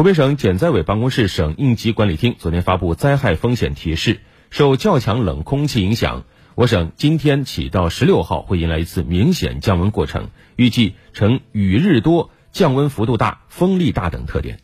湖北省减灾委办公室、省应急管理厅昨天发布灾害风险提示，受较强冷空气影响，我省今天起到十六号会迎来一次明显降温过程，预计呈雨日多、降温幅度大、风力大等特点。